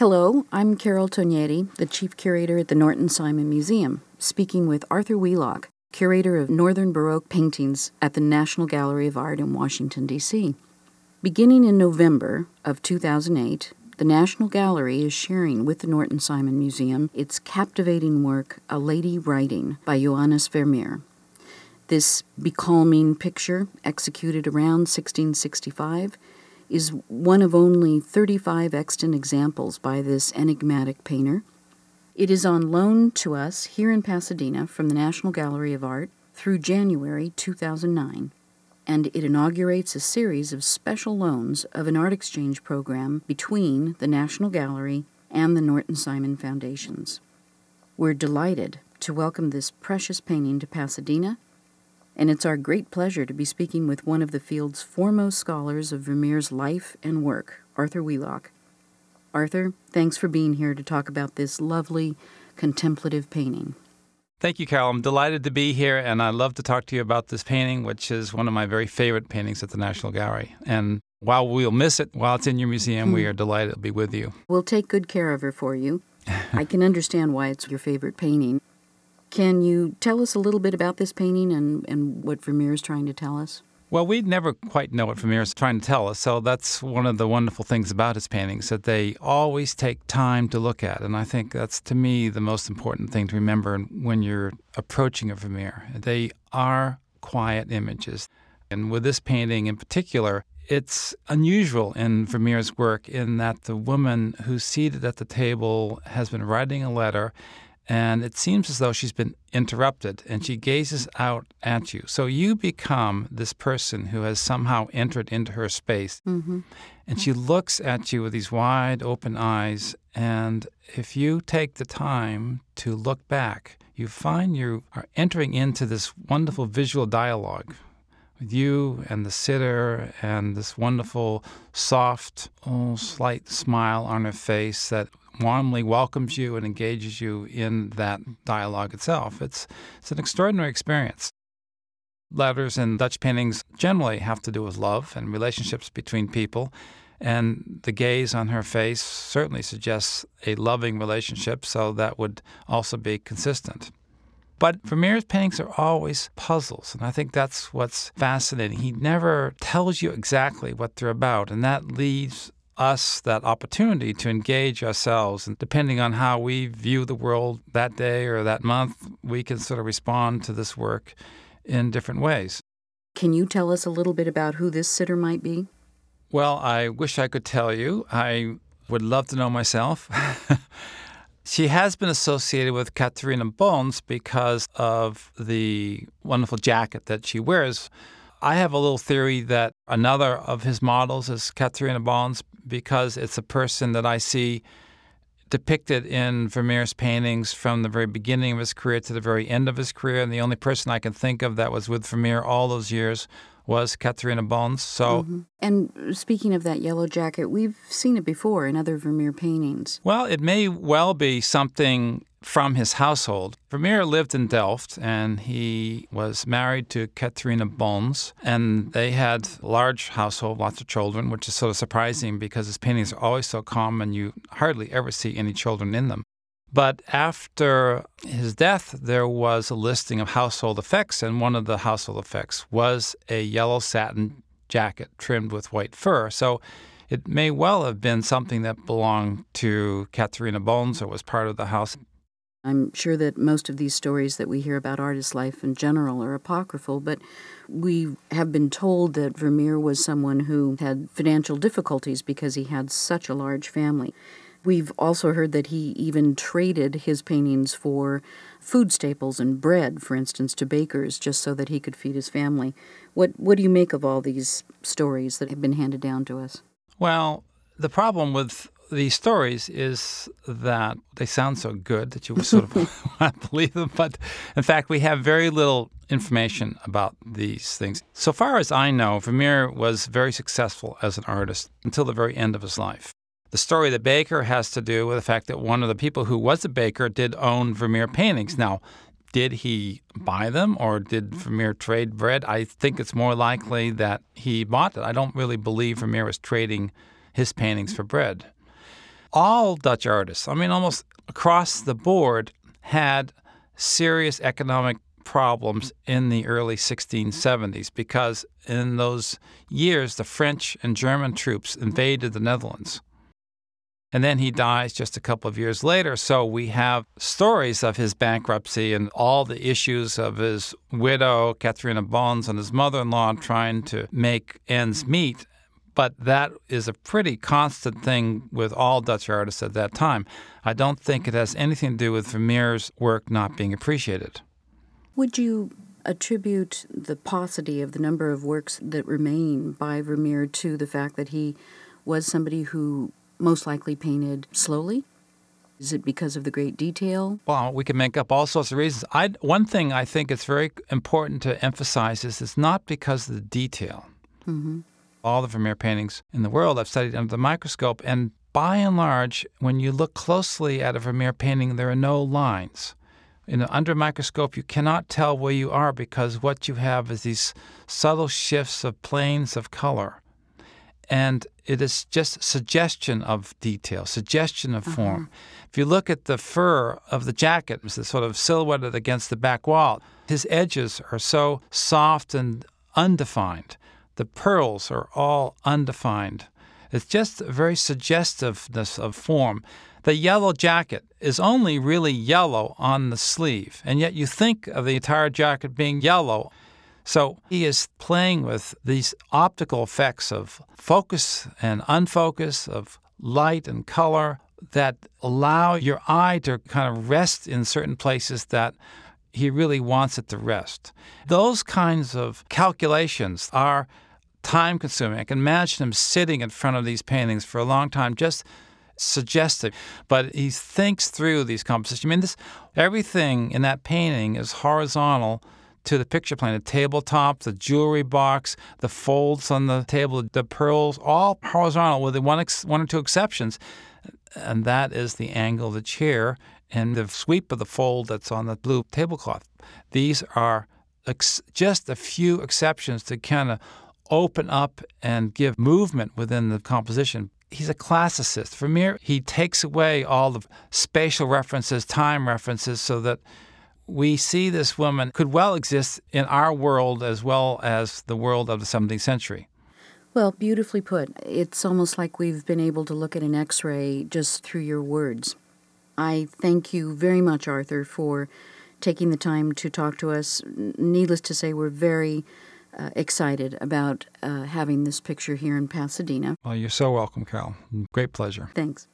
Hello, I'm Carol Togneri, the Chief Curator at the Norton Simon Museum, speaking with Arthur Wheelock, Curator of Northern Baroque Paintings at the National Gallery of Art in Washington, D.C. Beginning in November of 2008, the National Gallery is sharing with the Norton Simon Museum its captivating work, A Lady Writing by Johannes Vermeer. This becalming picture, executed around 1665, is one of only 35 extant examples by this enigmatic painter. It is on loan to us here in Pasadena from the National Gallery of Art through January 2009, and it inaugurates a series of special loans of an art exchange program between the National Gallery and the Norton Simon Foundations. We're delighted to welcome this precious painting to Pasadena and it's our great pleasure to be speaking with one of the field's foremost scholars of Vermeer's life and work, Arthur Wheelock. Arthur, thanks for being here to talk about this lovely contemplative painting. Thank you, Carol. I'm delighted to be here, and I love to talk to you about this painting, which is one of my very favorite paintings at the National Gallery. And while we'll miss it while it's in your museum, we hmm. are delighted to be with you. We'll take good care of her for you. I can understand why it's your favorite painting. Can you tell us a little bit about this painting and, and what Vermeer is trying to tell us? Well, we never quite know what Vermeer is trying to tell us, so that's one of the wonderful things about his paintings that they always take time to look at, and I think that's to me the most important thing to remember when you're approaching a Vermeer. They are quiet images, and with this painting in particular, it's unusual in Vermeer's work in that the woman who's seated at the table has been writing a letter and it seems as though she's been interrupted and she gazes out at you. So you become this person who has somehow entered into her space. Mm-hmm. And she looks at you with these wide open eyes. And if you take the time to look back, you find you are entering into this wonderful visual dialogue with you and the sitter and this wonderful, soft, oh, slight smile on her face that warmly welcomes you and engages you in that dialogue itself. It's, it's an extraordinary experience. Letters and Dutch paintings generally have to do with love and relationships between people. And the gaze on her face certainly suggests a loving relationship, so that would also be consistent. But Vermeer's paintings are always puzzles, and I think that's what's fascinating. He never tells you exactly what they're about, and that leaves us that opportunity to engage ourselves. And depending on how we view the world that day or that month, we can sort of respond to this work in different ways. Can you tell us a little bit about who this sitter might be? Well, I wish I could tell you. I would love to know myself. she has been associated with Katharina Bolnes because of the wonderful jacket that she wears. I have a little theory that another of his models is Katharina Bolnes because it's a person that I see depicted in Vermeer's paintings from the very beginning of his career to the very end of his career. And the only person I can think of that was with Vermeer all those years was Katharina Bolnes. So, mm-hmm. and speaking of that yellow jacket, we've seen it before in other Vermeer paintings. Well, it may well be something from his household. Vermeer lived in Delft and he was married to Katharina Bolnes, and they had a large household, lots of children, which is sort of surprising because his paintings are always so calm and you hardly ever see any children in them. But after his death, there was a listing of household effects, and one of the household effects was a yellow satin jacket trimmed with white fur. So it may well have been something that belonged to Katharina Bolnes or was part of the house. I'm sure that most of these stories that we hear about artist life in general are apocryphal, but we have been told that Vermeer was someone who had financial difficulties because he had such a large family. We've also heard that he even traded his paintings for food staples and bread, for instance, to bakers just so that he could feed his family. What what do you make of all these stories that have been handed down to us? Well, the problem with these stories is that they sound so good that you sort of want to believe them. But in fact, we have very little information about these things. So far as I know, Vermeer was very successful as an artist until the very end of his life. The story of the baker has to do with the fact that one of the people who was a baker did own Vermeer paintings. Now, did he buy them or did Vermeer trade bread? I think it's more likely that he bought it. I don't really believe Vermeer was trading his paintings for bread. All Dutch artists, I mean, almost across the board, had serious economic problems in the early 1670s because in those years the French and German troops invaded the Netherlands. And then he dies just a couple of years later. So we have stories of his bankruptcy and all the issues of his widow, Katharina Bolnes, and his mother in law trying to make ends meet. But that is a pretty constant thing with all Dutch artists at that time. I don't think it has anything to do with Vermeer's work not being appreciated. Would you attribute the paucity of the number of works that remain by Vermeer to the fact that he was somebody who most likely painted slowly? Is it because of the great detail? Well, we can make up all sorts of reasons. I, one thing I think it's very important to emphasize is it's not because of the detail. Mm-hmm. All the Vermeer paintings in the world I've studied under the microscope, and by and large, when you look closely at a Vermeer painting, there are no lines. In an under microscope, you cannot tell where you are because what you have is these subtle shifts of planes of color. And it is just suggestion of detail, suggestion of form. Uh-huh. If you look at the fur of the jacket, it's sort of silhouetted against the back wall. His edges are so soft and undefined. The pearls are all undefined. It's just a very suggestiveness of form. The yellow jacket is only really yellow on the sleeve, and yet you think of the entire jacket being yellow. So he is playing with these optical effects of focus and unfocus, of light and color that allow your eye to kind of rest in certain places that he really wants it to rest. Those kinds of calculations are time consuming. I can imagine him sitting in front of these paintings for a long time, just suggesting. But he thinks through these compositions. I mean, this everything in that painting is horizontal to the picture plane. The tabletop, the jewelry box, the folds on the table, the pearls, all horizontal with one, ex- one or two exceptions. And that is the angle of the chair and the sweep of the fold that's on the blue tablecloth. These are ex- just a few exceptions to kind of open up and give movement within the composition. He's a classicist. Vermeer, he takes away all the spatial references, time references, so that we see this woman could well exist in our world as well as the world of the 17th century. Well, beautifully put. It's almost like we've been able to look at an x ray just through your words. I thank you very much, Arthur, for taking the time to talk to us. Needless to say, we're very uh, excited about uh, having this picture here in Pasadena. Well, you're so welcome, Carol. Great pleasure. Thanks.